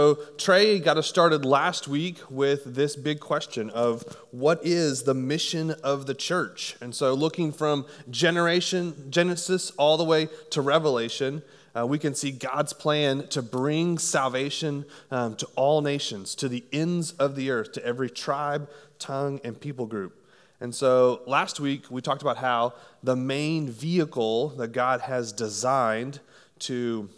So, Trey got us started last week with this big question of what is the mission of the church? And so, looking from generation Genesis all the way to Revelation, uh, we can see God's plan to bring salvation um, to all nations, to the ends of the earth, to every tribe, tongue, and people group. And so, last week we talked about how the main vehicle that God has designed to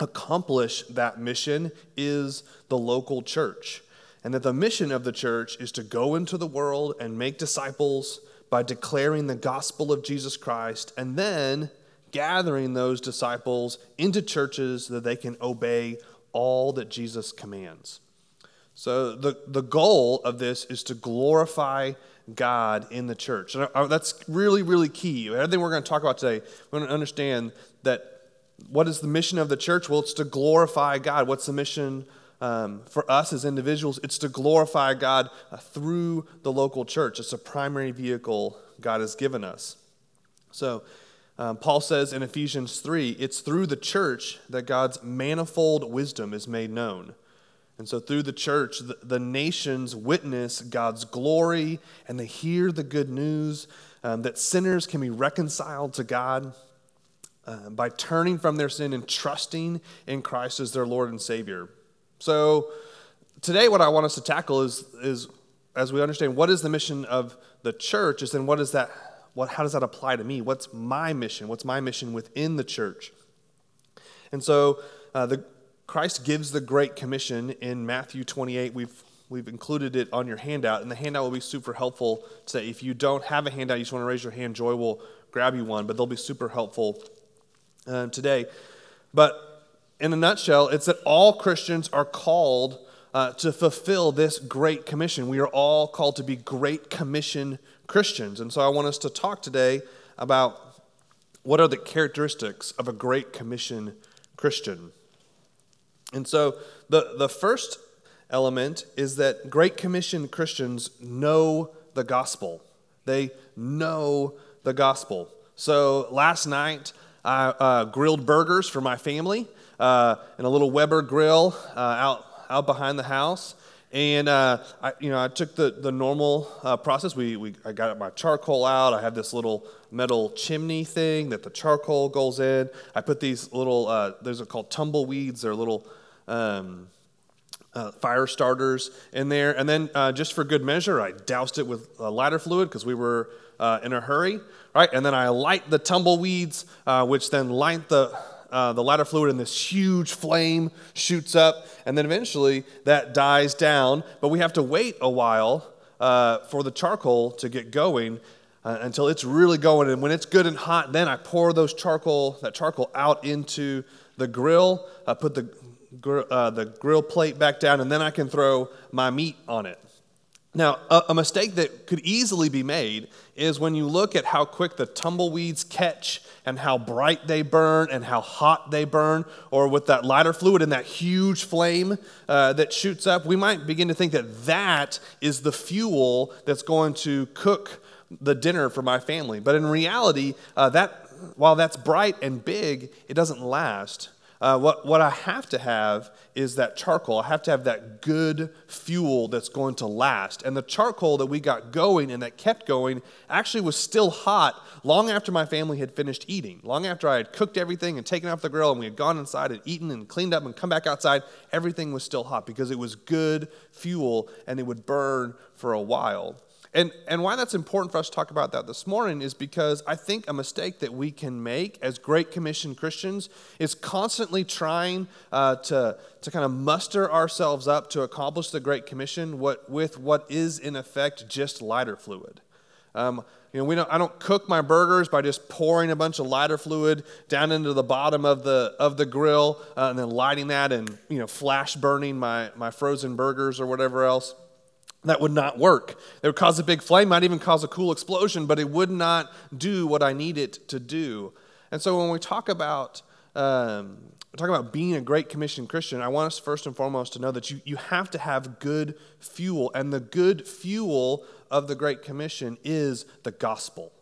accomplish that mission is the local church. And that the mission of the church is to go into the world and make disciples by declaring the gospel of Jesus Christ and then gathering those disciples into churches that they can obey all that Jesus commands. So, the, the goal of this is to glorify God in the church. And that's really, really key. Everything we're going to talk about today, we're going to understand that what is the mission of the church? Well, it's to glorify God. What's the mission um, for us as individuals? It's to glorify God uh, through the local church. It's a primary vehicle God has given us. So, um, Paul says in Ephesians 3 it's through the church that God's manifold wisdom is made known. And so, through the church, the, the nations witness God's glory and they hear the good news um, that sinners can be reconciled to God uh, by turning from their sin and trusting in Christ as their Lord and Savior. So, today, what I want us to tackle is, is as we understand what is the mission of the church, is then what is that? What, how does that apply to me? What's my mission? What's my mission within the church? And so, uh, the, Christ gives the Great Commission in Matthew 28. We've We've included it on your handout, and the handout will be super helpful today. If you don't have a handout, you just want to raise your hand, Joy will grab you one, but they'll be super helpful uh, today. But in a nutshell, it's that all Christians are called uh, to fulfill this great commission. We are all called to be great commission Christians. And so I want us to talk today about what are the characteristics of a great commission Christian. And so the, the first element is that great commission Christians know the gospel. They know the gospel. So last night, I uh, grilled burgers for my family uh, in a little Weber grill uh, out, out behind the house. And uh, I, you know, I took the, the normal uh, process. We, we, I got my charcoal out. I have this little metal chimney thing that the charcoal goes in. I put these little, uh, those are called tumbleweeds. They're little um, uh, fire starters in there. And then, uh, just for good measure, I doused it with uh, lighter fluid because we were uh, in a hurry, right? And then I light the tumbleweeds, uh, which then light the uh, the lighter fluid, and this huge flame shoots up, and then eventually that dies down. But we have to wait a while for the charcoal to get going. until it's really going, and when it's good and hot, then I pour those charcoal, that charcoal out into the grill. I put the gr- uh, the grill plate back down, and then I can throw my meat on it. Now, a, a, mistake that could easily be made is when you look at how quick the tumbleweeds catch and how bright they burn and how hot they burn, or with that lighter fluid and that huge flame uh, that shoots up, we might begin to think that that is the fuel that's going to cook the dinner for my family. But in reality, uh, that while that's bright and big, it doesn't last uh, what, what I have to have is that charcoal. I have to have that good fuel that's going to last. And the charcoal that we got going and that kept going actually was still hot long after my family had finished eating. Long after I had cooked everything and taken off the grill and we had gone inside and eaten and cleaned up and come back outside, everything was still hot because it was good fuel and it would burn for a while. And, and why that's important for us to talk about that this morning is because I think a mistake that we can make as Great Commission Christians is constantly trying uh, to, to kind of muster ourselves up to accomplish the Great Commission what, with what is, in effect, just lighter fluid. Um, you know, we don't, I don't cook my burgers by just pouring a bunch of lighter fluid down into the bottom of the, of the grill uh, and then lighting that and you know, flash burning my, my frozen burgers or whatever else that would not work. It would cause a big flame, might even cause a cool explosion, but it would not do what I need it to do. And so when we talk about um, talk about being a great commission Christian, I want us first and foremost to know that you, you have to have good fuel, and the good fuel of the Great Commission is the gospel.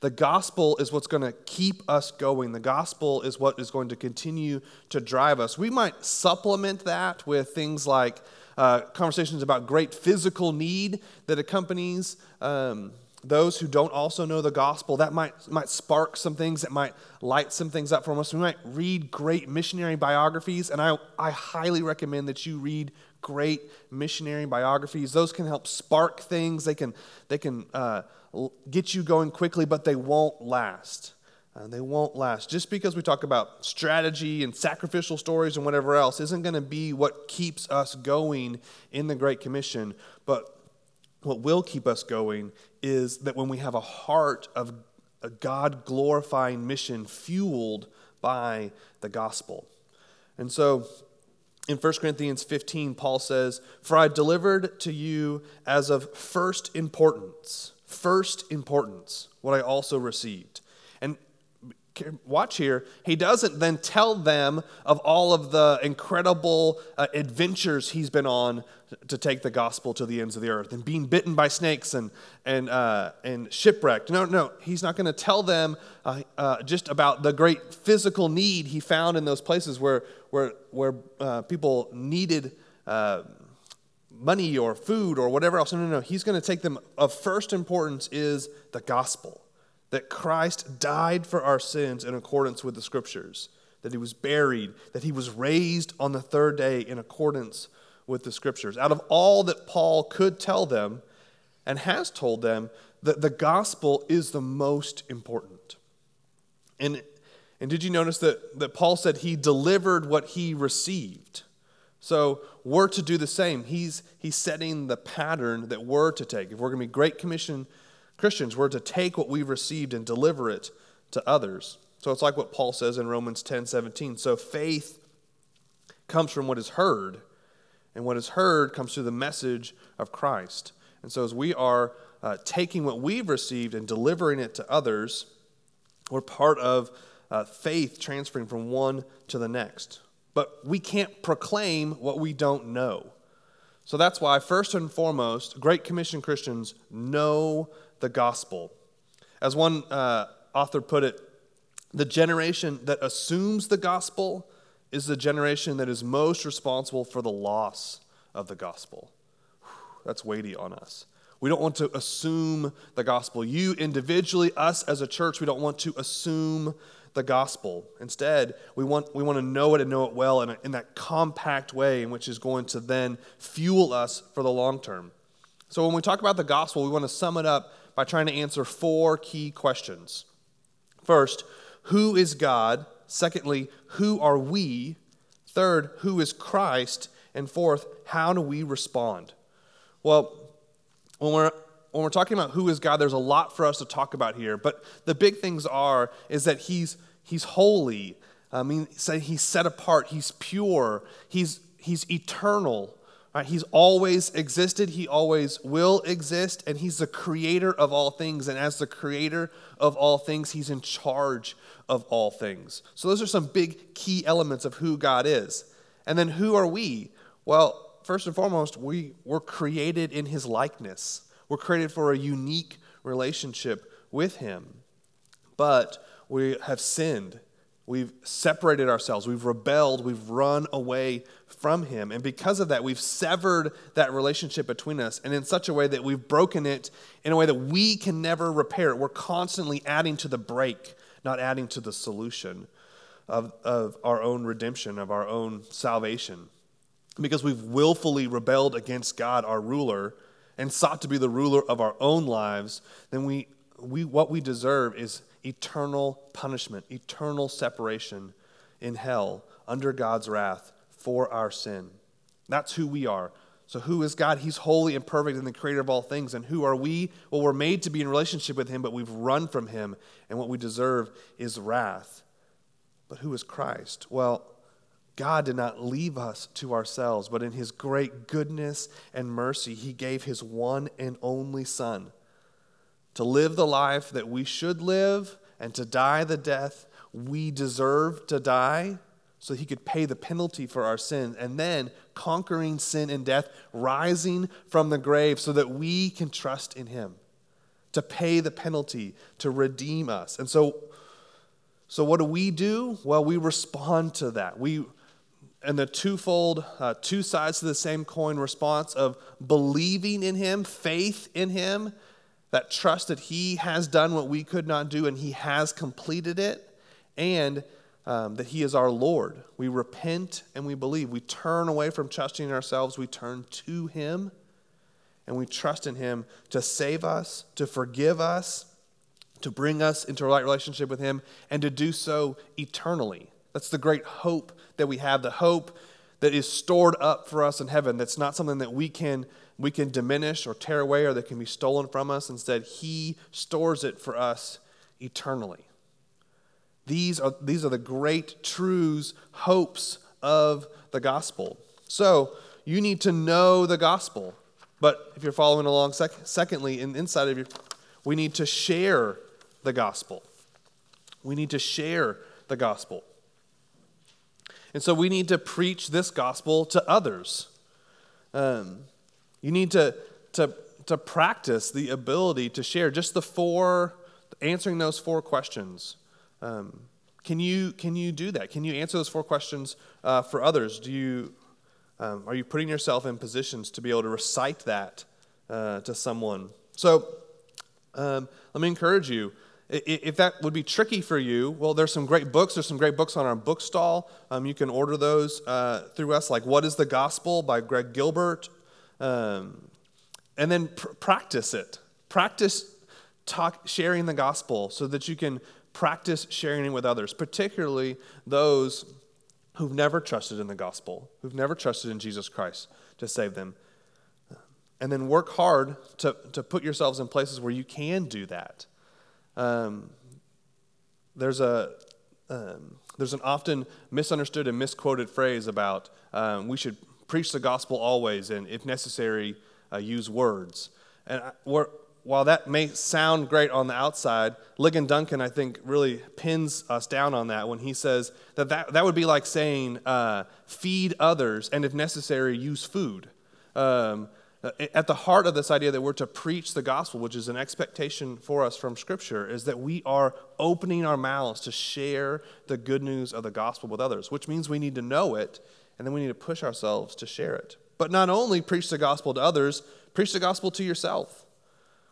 The gospel is what's going to keep us going. The gospel is what is going to continue to drive us. We might supplement that with things like uh, conversations about great physical need that accompanies um, those who don't also know the gospel. That might, might spark some things, that might light some things up for us. We might read great missionary biographies, and I, I highly recommend that you read great missionary biographies. Those can help spark things, they can, they can uh, get you going quickly, but they won't last. Uh, they won't last. Just because we talk about strategy and sacrificial stories and whatever else isn't going to be what keeps us going in the Great Commission. But what will keep us going is that when we have a heart of a God glorifying mission fueled by the gospel. And so in 1 Corinthians 15, Paul says, For I delivered to you as of first importance first importance, what I also received. Watch here, he doesn't then tell them of all of the incredible uh, adventures he's been on to take the gospel to the ends of the earth and being bitten by snakes and, and, uh, and shipwrecked. No, no, he's not going to tell them uh, uh, just about the great physical need he found in those places where, where, where uh, people needed uh, money or food or whatever else. No, no, no. He's going to take them. Of first importance is the gospel that Christ died for our sins in accordance with the scriptures, that he was buried, that he was raised on the third day in accordance with the scriptures. Out of all that Paul could tell them and has told them, that the gospel is the most important. And, and did you notice that, that Paul said he delivered what he received? So we're to do the same. He's, he's setting the pattern that we're to take. If we're going to be Great Commission Christians, we're to take what we've received and deliver it to others. So it's like what Paul says in Romans 10 17. So faith comes from what is heard, and what is heard comes through the message of Christ. And so as we are uh, taking what we've received and delivering it to others, we're part of uh, faith transferring from one to the next but we can't proclaim what we don't know. So that's why, first and foremost, Great Commission Christians know the gospel. As one uh, author put it, the generation that assumes the gospel is the generation that is most responsible for the loss of the gospel. That's weighty on us. We don't want to assume the gospel. You individually, us as a church, we don't want to assume the gospel. Instead, we want, we want to know it and know it well in, a, in that compact way, in which is going to then fuel us for the long term. So, when we talk about the gospel, we want to sum it up by trying to answer four key questions. First, who is God? Secondly, who are we? Third, who is Christ? And fourth, how do we respond? Well, when we're when we're talking about who is God, there's a lot for us to talk about here. But the big things are is that He's He's holy. I mean, He's set apart. He's pure. He's He's eternal. Right? He's always existed. He always will exist, and He's the creator of all things. And as the creator of all things, He's in charge of all things. So those are some big key elements of who God is. And then who are we? Well, first and foremost, we were created in His likeness. We're created for a unique relationship with Him. But we have sinned. We've separated ourselves. We've rebelled. We've run away from Him. And because of that, we've severed that relationship between us and in such a way that we've broken it in a way that we can never repair it. We're constantly adding to the break, not adding to the solution of, of our own redemption, of our own salvation. Because we've willfully rebelled against God, our ruler and sought to be the ruler of our own lives, then we, we, what we deserve is eternal punishment, eternal separation in hell under God's wrath for our sin. That's who we are. So, who is God? He's holy and perfect and the creator of all things. And who are we? Well, we're made to be in relationship with Him, but we've run from Him, and what we deserve is wrath. But who is Christ? Well, God did not leave us to ourselves, but in his great goodness and mercy, he gave his one and only Son to live the life that we should live and to die the death we deserve to die so he could pay the penalty for our sin and then conquering sin and death rising from the grave so that we can trust in him to pay the penalty, to redeem us. And so, so what do we do? Well, we respond to that. We, and the twofold, uh, two sides to the same coin response of believing in Him, faith in Him, that trust that He has done what we could not do and He has completed it, and um, that He is our Lord. We repent and we believe. We turn away from trusting ourselves, we turn to Him, and we trust in Him to save us, to forgive us, to bring us into a right relationship with Him, and to do so eternally. That's the great hope that we have, the hope that is stored up for us in heaven. That's not something that we can we can diminish or tear away or that can be stolen from us. Instead, He stores it for us eternally. These are, these are the great truths, hopes of the gospel. So, you need to know the gospel. But if you're following along, sec- secondly, in, inside of you, we need to share the gospel. We need to share the gospel. And so we need to preach this gospel to others. Um, you need to, to, to practice the ability to share just the four, answering those four questions. Um, can, you, can you do that? Can you answer those four questions uh, for others? Do you, um, are you putting yourself in positions to be able to recite that uh, to someone? So um, let me encourage you if that would be tricky for you, well, there's some great books. There's some great books on our book stall. Um, you can order those uh, through us, like What is the Gospel by Greg Gilbert. Um, and then pr- practice it. Practice talk, sharing the gospel so that you can practice sharing it with others, particularly those who've never trusted in the gospel, who've never trusted in Jesus Christ to save them. And then work hard to, to put yourselves in places where you can do that. Um, there's a um, there's an often misunderstood and misquoted phrase about um, we should preach the gospel always and, if necessary, uh, use words. And while that may sound great on the outside, Ligon Duncan, I think, really pins us down on that when he says that that, that would be like saying, uh, feed others and, if necessary, use food. Um, at the heart of this idea that we're to preach the gospel, which is an expectation for us from Scripture, is that we are opening our mouths to share the good news of the gospel with others, which means we need to know it and then we need to push ourselves to share it. But not only preach the gospel to others, preach the gospel to yourself.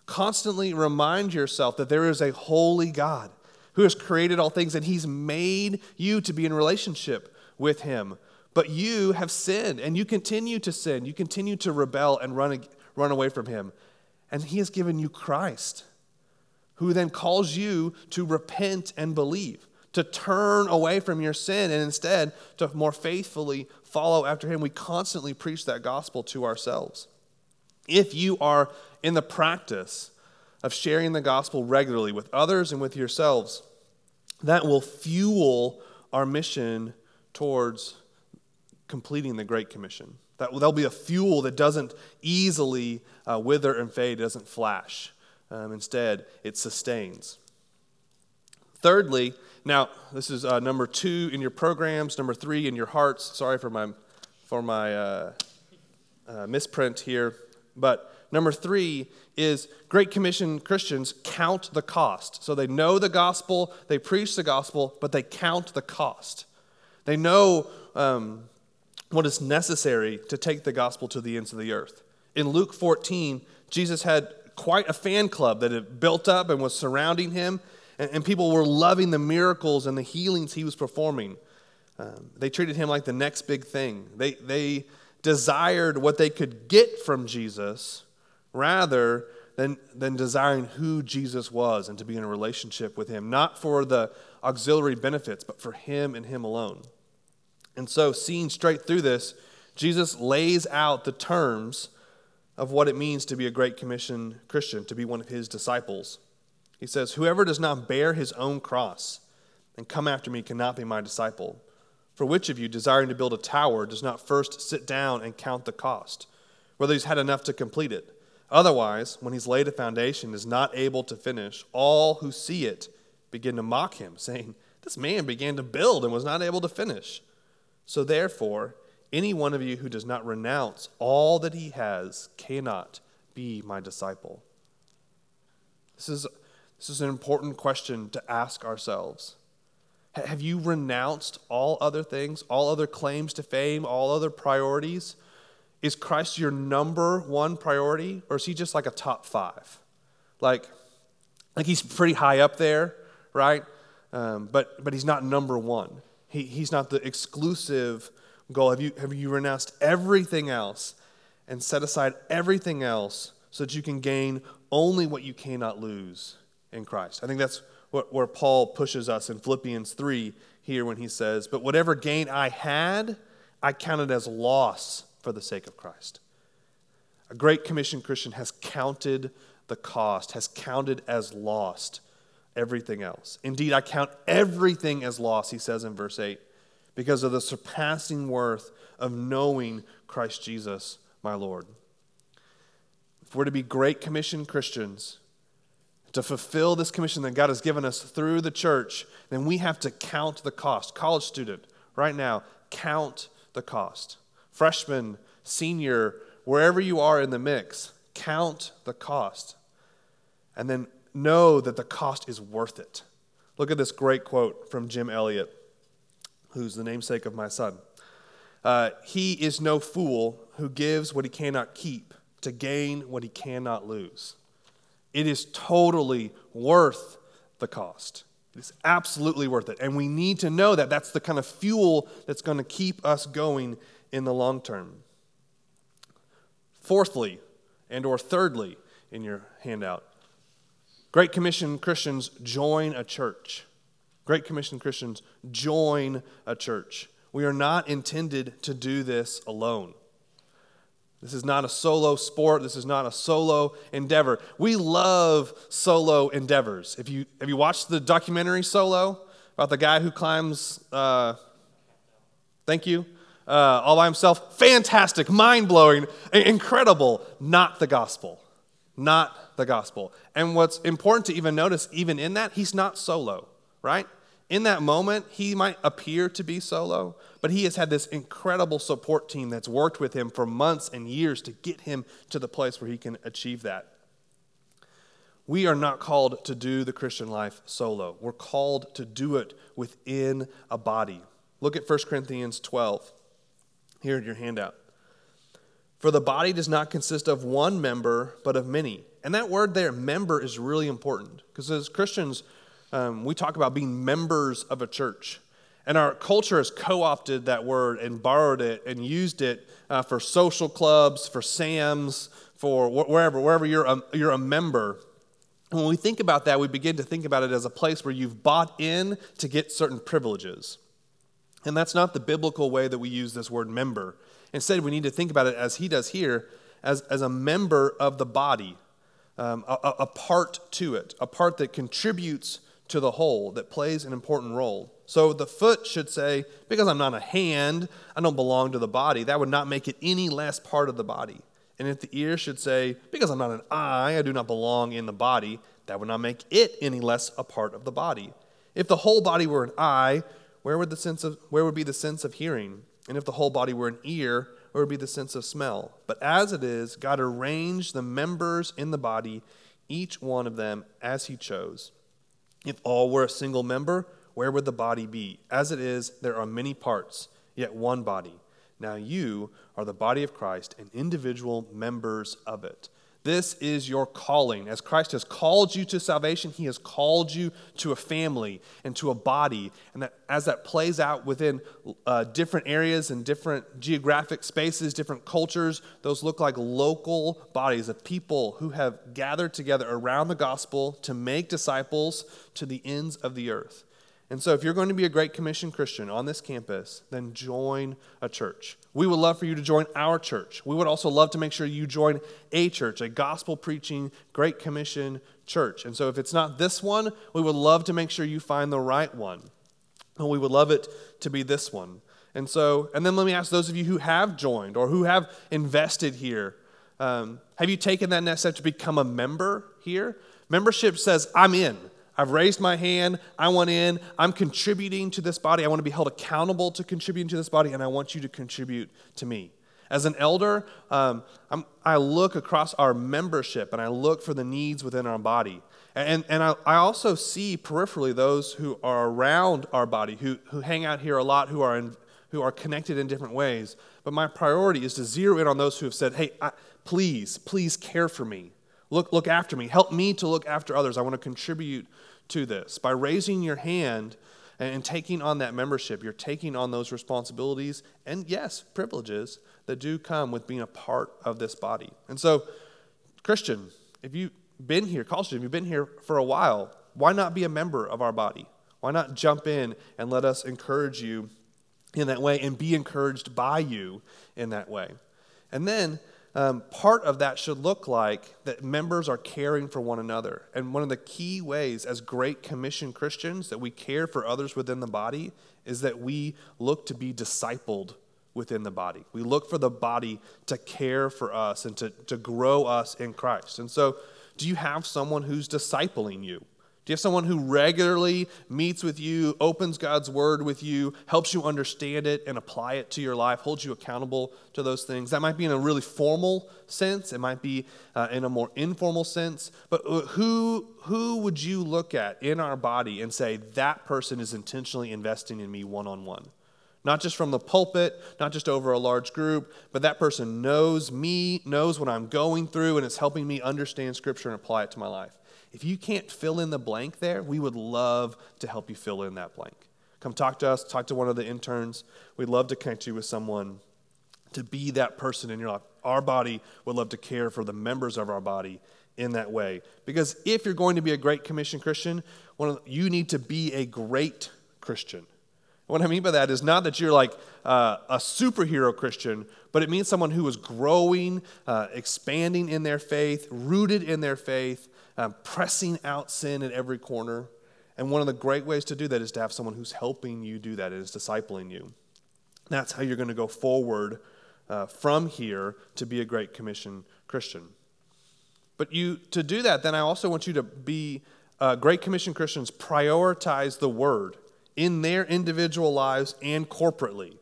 Constantly remind yourself that there is a holy God who has created all things and he's made you to be in relationship with him but you have sinned and you continue to sin. You continue to rebel and run, run away from Him. And He has given you Christ, who then calls you to repent and believe, to turn away from your sin and instead to more faithfully follow after Him. We constantly preach that gospel to ourselves. If you are in the practice of sharing the gospel regularly with others and with yourselves, that will fuel our mission towards completing the Great Commission. That there'll be a fuel that doesn't easily uh, wither and fade, doesn't flash. Um, instead, it sustains. Thirdly, now this is uh, number two in your programs, number three in your hearts. Sorry for my for my uh, uh misprint here, but number three is Great Commission Christians count the cost. So they know the gospel, they preach the gospel, but they count the cost. They know um, what is necessary to take the gospel to the ends of the earth. In Luke 14, Jesus had quite a fan club that had built up and was surrounding him, and, and people were loving the miracles and the healings he was performing. Um, they treated him like the next big thing. They, they desired what they could get from Jesus rather than, than desiring who Jesus was and to be in a relationship with him, not for the auxiliary benefits, but for him and him alone. And so, seeing straight through this, Jesus lays out the terms of what it means to be a Great Commission Christian, to be one of his disciples. He says, Whoever does not bear his own cross and come after me cannot be my disciple. For which of you, desiring to build a tower, does not first sit down and count the cost, whether he's had enough to complete it? Otherwise, when he's laid a foundation, is not able to finish, all who see it begin to mock him, saying, This man began to build and was not able to finish. So therefore, any one of you who does not renounce all that he has cannot be my disciple. This is, this is an important question to ask ourselves. Have you renounced all other things, all other claims to fame, all other priorities? Is Christ your number one priority, or is he just like a top five? Like, like he's pretty high up there, right? Um, but, but he's not number one. He, he's not the exclusive goal. Have you, have you renounced everything else and set aside everything else so that you can gain only what you cannot lose in Christ? I think that's what, where Paul pushes us in Philippians 3 here when he says, But whatever gain I had, I counted as loss for the sake of Christ. A great commission Christian has counted the cost, has counted as lost everything else. Indeed, I count everything as loss, he says in verse 8, because of the surpassing worth of knowing Christ Jesus, my Lord. If we're to be great commission Christians, to fulfill this commission that God has given us through the church, then we have to count the cost. College student, right now, count the cost. Freshman, senior, wherever you are in the mix, count the cost. And then know that the cost is worth it. Look at this great quote from Jim Elliot, who's the namesake of my son. Uh, he is no fool who gives what he cannot keep to gain what he cannot lose. It is totally worth the cost. It's absolutely worth it. And we need to know that that's the kind of fuel that's going to keep us going in the long term. Fourthly, and or thirdly in your handout, Great Commission Christians join a church. Great Commission Christians join a church. We are not intended to do this alone. This is not a solo sport. This is not a solo endeavor. We love solo endeavors. If you, have you watched the documentary Solo about the guy who climbs, uh, thank you, uh, all by himself? Fantastic, mind blowing, incredible. Not the gospel. Not the gospel. And what's important to even notice, even in that, he's not solo, right? In that moment, he might appear to be solo, but he has had this incredible support team that's worked with him for months and years to get him to the place where he can achieve that. We are not called to do the Christian life solo. We're called to do it within a body. Look at 1 Corinthians 12 here in your handout. For the body does not consist of one member, but of many. And that word there, member, is really important because as Christians, um, we talk about being members of a church. And our culture has co opted that word and borrowed it and used it uh, for social clubs, for Sam's, for wh- wherever, wherever you're a, you're a member. When we think about that, we begin to think about it as a place where you've bought in to get certain privileges. And that's not the biblical way that we use this word member. Instead, we need to think about it as he does here, as, as a member of the body, um, a, a part to it, a part that contributes to the whole, that plays an important role. So the foot should say, because I'm not a hand, I don't belong to the body. That would not make it any less part of the body. And if the ear should say, because I'm not an eye, I do not belong in the body, that would not make it any less a part of the body. If the whole body were an eye, where would the sense of where would be the sense of hearing? And if the whole body were an ear, where would be the sense of smell? But as it is, God arranged the members in the body, each one of them as he chose. If all were a single member, where would the body be? As it is, there are many parts, yet one body. Now you are the body of Christ and individual members of it. This is your calling. As Christ has called you to salvation, He has called you to a family and to a body. And that, as that plays out within uh, different areas and different geographic spaces, different cultures, those look like local bodies of people who have gathered together around the gospel to make disciples to the ends of the earth. And so, if you're going to be a Great Commission Christian on this campus, then join a church. We would love for you to join our church. We would also love to make sure you join a church, a gospel preaching, Great Commission church. And so, if it's not this one, we would love to make sure you find the right one. And we would love it to be this one. And so, and then let me ask those of you who have joined or who have invested here um, have you taken that next step to become a member here? Membership says, I'm in. I've raised my hand. I want in. I'm contributing to this body. I want to be held accountable to contributing to this body, and I want you to contribute to me. As an elder, um, i look across our membership and I look for the needs within our body. And, and I, I, also see peripherally those who are around our body, who, who hang out here a lot, who are, in, who are connected in different ways. But my priority is to zero in on those who have said, hey, I, please, please care for me. Look, look after me. Help me to look after others. I want to contribute to this. By raising your hand and taking on that membership, you're taking on those responsibilities and, yes, privileges that do come with being a part of this body. And so, Christian, if you've been here, college if you've been here for a while, why not be a member of our body? Why not jump in and let us encourage you in that way and be encouraged by you in that way? And then, um, part of that should look like that members are caring for one another. And one of the key ways, as Great Commission Christians, that we care for others within the body is that we look to be discipled within the body. We look for the body to care for us and to, to grow us in Christ. And so, do you have someone who's discipling you? Do you have someone who regularly meets with you, opens God's word with you, helps you understand it and apply it to your life, holds you accountable to those things? That might be in a really formal sense, it might be uh, in a more informal sense. But uh, who, who would you look at in our body and say, that person is intentionally investing in me one on one? Not just from the pulpit, not just over a large group, but that person knows me, knows what I'm going through, and is helping me understand Scripture and apply it to my life. If you can't fill in the blank there, we would love to help you fill in that blank. Come talk to us, talk to one of the interns. We'd love to connect you with someone to be that person in your life. Our body would love to care for the members of our body in that way. Because if you're going to be a great commission Christian, one you need to be a great Christian. What I mean by that is not that you're like uh, a superhero Christian, but it means someone who is growing, uh, expanding in their faith, rooted in their faith, um, pressing out sin at every corner. And one of the great ways to do that is to have someone who's helping you do that, is discipling you. That's how you're going to go forward uh, from here to be a Great Commission Christian. But you to do that, then I also want you to be uh, Great Commission Christians. Prioritize the Word in their individual lives and corporately.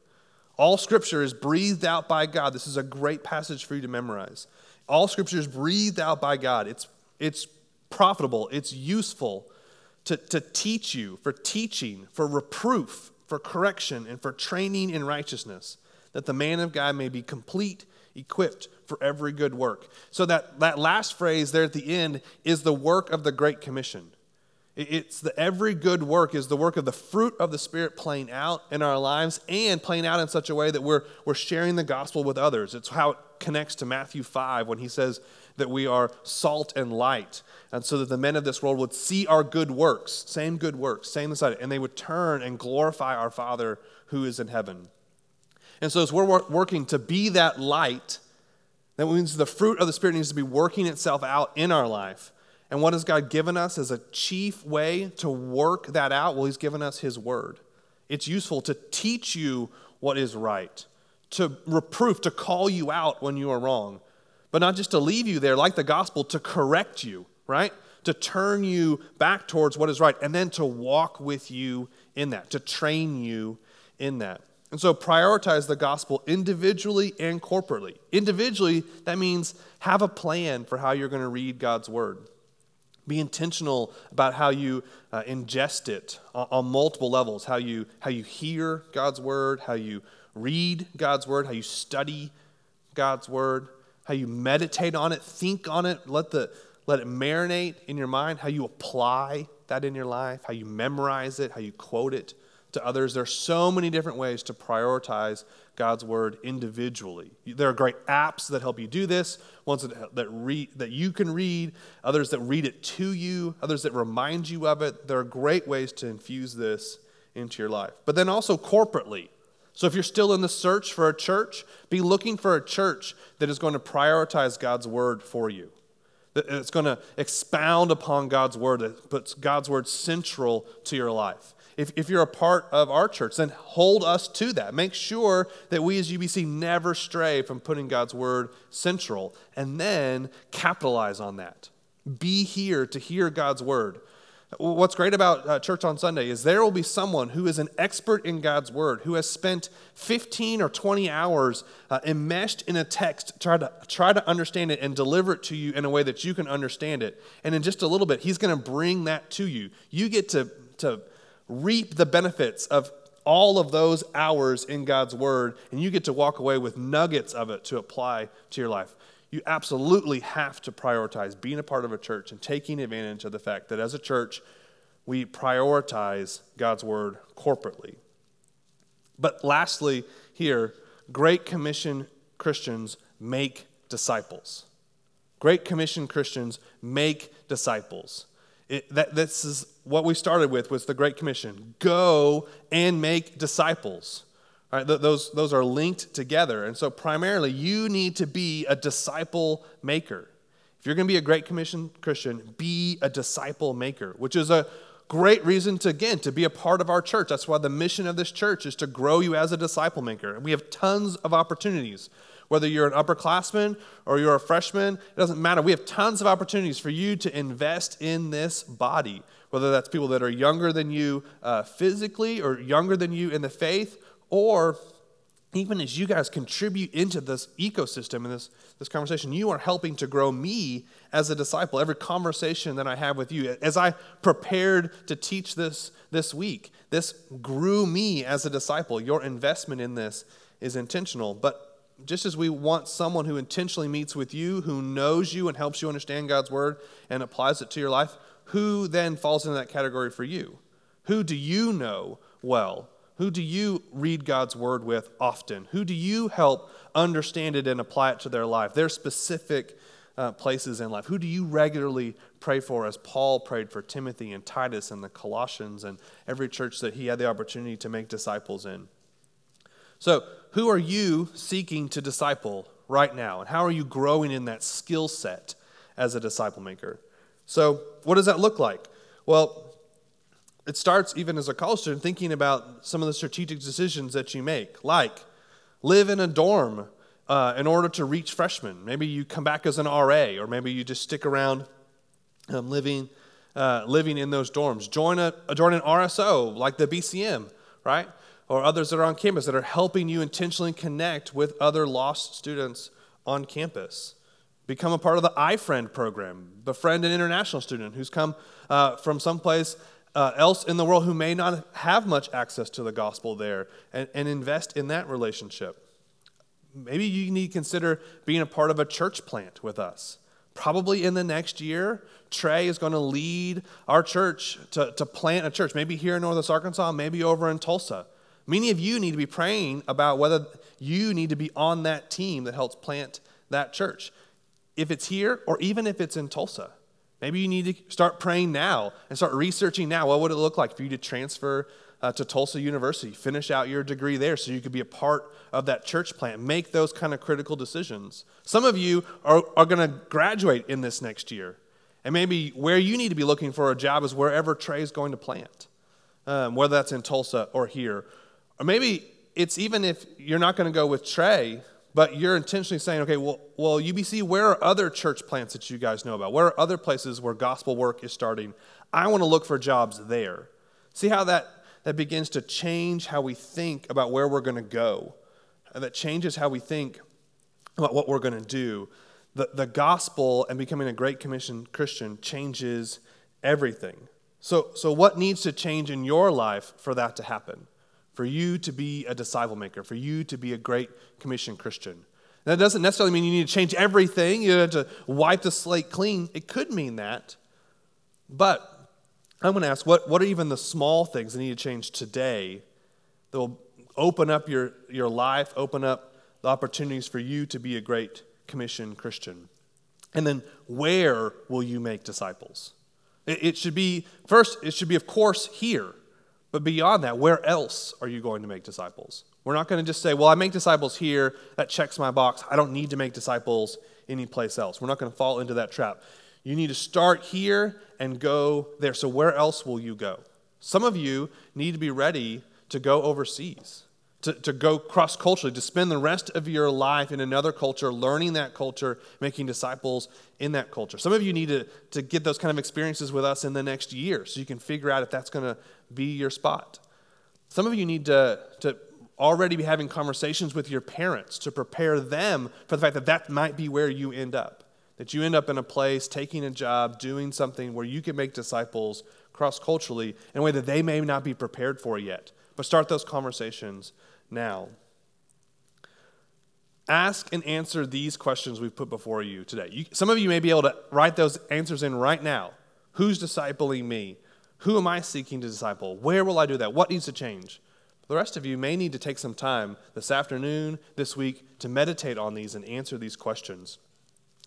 All Scripture is breathed out by God. This is a great passage for you to memorize. All Scripture is breathed out by God. It's it's profitable, it's useful to, to teach you, for teaching, for reproof, for correction, and for training in righteousness, that the man of God may be complete, equipped for every good work. So that, that last phrase there at the end is the work of the Great Commission. It's the every good work is the work of the fruit of the Spirit playing out in our lives and playing out in such a way that we're, we're sharing the gospel with others. It's how it connects to Matthew 5 when he says that we are salt and light and so that the men of this world would see our good works, same good works, same inside, and they would turn and glorify our Father who is in heaven. And so as we're working to be that light, that means the fruit of the Spirit needs to be working itself out in our life. And what has God given us as a chief way to work that out? Well, He's given us His Word. It's useful to teach you what is right, to reproof, to call you out when you are wrong, but not just to leave you there like the gospel, to correct you right? To turn you back towards what is right, and then to walk with you in that, to train you in that. And so prioritize the gospel individually and corporately. Individually, that means have a plan for how you're going to read God's word. Be intentional about how you uh, ingest it on, on multiple levels, how you, how you hear God's word, how you read God's word, how you study God's word, how you meditate on it, think on it, let the, let it marinate in your mind, how you apply that in your life, how you memorize it, how you quote it to others. There are so many different ways to prioritize God's word individually. There are great apps that help you do this, ones that, that, read, that you can read, others that read it to you, others that remind you of it. There are great ways to infuse this into your life. But then also corporately. So if you're still in the search for a church, be looking for a church that is going to prioritize God's word for you. That it's going to expound upon God's word, that puts God's word central to your life. If, if you're a part of our church, then hold us to that. Make sure that we as UBC never stray from putting God's word central, and then capitalize on that. Be here to hear God's word. What's great about uh, church on Sunday is there will be someone who is an expert in God's word, who has spent 15 or 20 hours uh, enmeshed in a text try to try to understand it and deliver it to you in a way that you can understand it. And in just a little bit, he's going to bring that to you. You get to, to reap the benefits of all of those hours in God's word, and you get to walk away with nuggets of it to apply to your life you absolutely have to prioritize being a part of a church and taking advantage of the fact that as a church, we prioritize God's word corporately. But lastly, here, Great Commission Christians make disciples. Great Commission Christians make disciples. It, that, this is what we started with was the Great Commission. Go and make disciples. Right, those, those are linked together. And so, primarily, you need to be a disciple maker. If you're going to be a Great Commission Christian, be a disciple maker, which is a great reason to, again, to be a part of our church. That's why the mission of this church is to grow you as a disciple maker. And we have tons of opportunities. Whether you're an upperclassman or you're a freshman, it doesn't matter. We have tons of opportunities for you to invest in this body, whether that's people that are younger than you uh, physically or younger than you in the faith, or even as you guys contribute into this ecosystem and this, this conversation, you are helping to grow me as a disciple. Every conversation that I have with you, as I prepared to teach this this week, this grew me as a disciple. Your investment in this is intentional. But just as we want someone who intentionally meets with you, who knows you and helps you understand God's word and applies it to your life, who then falls into that category for you? Who do you know well? Who do you read God's word with often? Who do you help understand it and apply it to their life, their specific uh, places in life? Who do you regularly pray for, as Paul prayed for Timothy and Titus and the Colossians and every church that he had the opportunity to make disciples in? So, who are you seeking to disciple right now? And how are you growing in that skill set as a disciple maker? So, what does that look like? Well, it starts even as a college student thinking about some of the strategic decisions that you make, like live in a dorm uh, in order to reach freshmen. Maybe you come back as an RA, or maybe you just stick around um, living, uh, living in those dorms. Join, a, join an RSO like the BCM, right? Or others that are on campus that are helping you intentionally connect with other lost students on campus. Become a part of the iFriend program, befriend an international student who's come uh, from someplace uh, else in the world who may not have much access to the gospel there and, and invest in that relationship. Maybe you need to consider being a part of a church plant with us. Probably in the next year, Trey is going to lead our church to, to plant a church, maybe here in Northwest Arkansas, maybe over in Tulsa. Many of you need to be praying about whether you need to be on that team that helps plant that church. If it's here or even if it's in Tulsa. Maybe you need to start praying now and start researching now. What would it look like for you to transfer uh, to Tulsa University, finish out your degree there so you could be a part of that church plant? Make those kind of critical decisions. Some of you are, are going to graduate in this next year. And maybe where you need to be looking for a job is wherever Trey is going to plant, um, whether that's in Tulsa or here. Or maybe it's even if you're not going to go with Trey, but you're intentionally saying, okay, well, well, UBC, where are other church plants that you guys know about? Where are other places where gospel work is starting? I want to look for jobs there. See how that, that begins to change how we think about where we're going to go. And that changes how we think about what we're going to do. The, the gospel and becoming a Great Commission Christian changes everything. So, so, what needs to change in your life for that to happen? For you to be a disciple maker, for you to be a great commission Christian. that doesn't necessarily mean you need to change everything, you don't have to wipe the slate clean. It could mean that. But I'm going to ask what, what are even the small things that need to change today that will open up your, your life, open up the opportunities for you to be a great commission Christian? And then where will you make disciples? It, it should be, first, it should be, of course, here. But beyond that, where else are you going to make disciples? We're not going to just say, well, I make disciples here, that checks my box. I don't need to make disciples anyplace else. We're not going to fall into that trap. You need to start here and go there. So, where else will you go? Some of you need to be ready to go overseas, to, to go cross culturally, to spend the rest of your life in another culture, learning that culture, making disciples in that culture. Some of you need to, to get those kind of experiences with us in the next year so you can figure out if that's going to be your spot. Some of you need to, to already be having conversations with your parents to prepare them for the fact that that might be where you end up. That you end up in a place, taking a job, doing something where you can make disciples cross culturally in a way that they may not be prepared for yet. But start those conversations now. Ask and answer these questions we've put before you today. You, some of you may be able to write those answers in right now. Who's discipling me? Who am I seeking to disciple? Where will I do that? What needs to change? The rest of you may need to take some time this afternoon, this week, to meditate on these and answer these questions.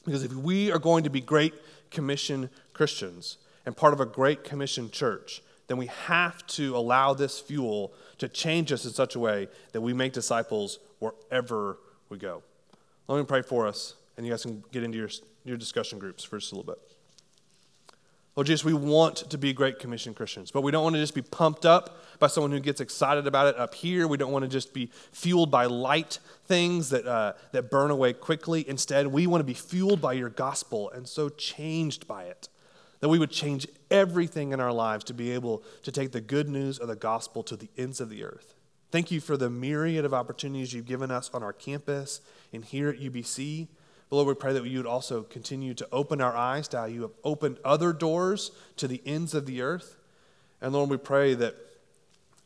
Because if we are going to be great commission Christians and part of a great commission church, then we have to allow this fuel to change us in such a way that we make disciples wherever we go. Let me pray for us, and you guys can get into your, your discussion groups for just a little bit. Lord Jesus, we want to be great commission Christians, but we don't want to just be pumped up by someone who gets excited about it up here. We don't want to just be fueled by light things that, uh, that burn away quickly. Instead, we want to be fueled by your gospel and so changed by it that we would change everything in our lives to be able to take the good news of the gospel to the ends of the earth. Thank you for the myriad of opportunities you've given us on our campus and here at UBC. But Lord, we pray that you would also continue to open our eyes to how you have opened other doors to the ends of the earth. And Lord, we pray that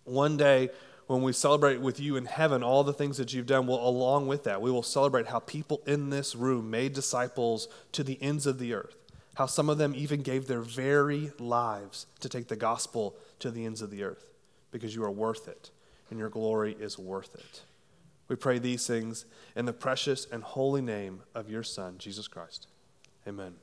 one day when we celebrate with you in heaven all the things that you've done, well, along with that, we will celebrate how people in this room made disciples to the ends of the earth how some of them even gave their very lives to take the gospel to the ends of the earth because you are worth it and your glory is worth it. We pray these things in the precious and holy name of your Son, Jesus Christ. Amen.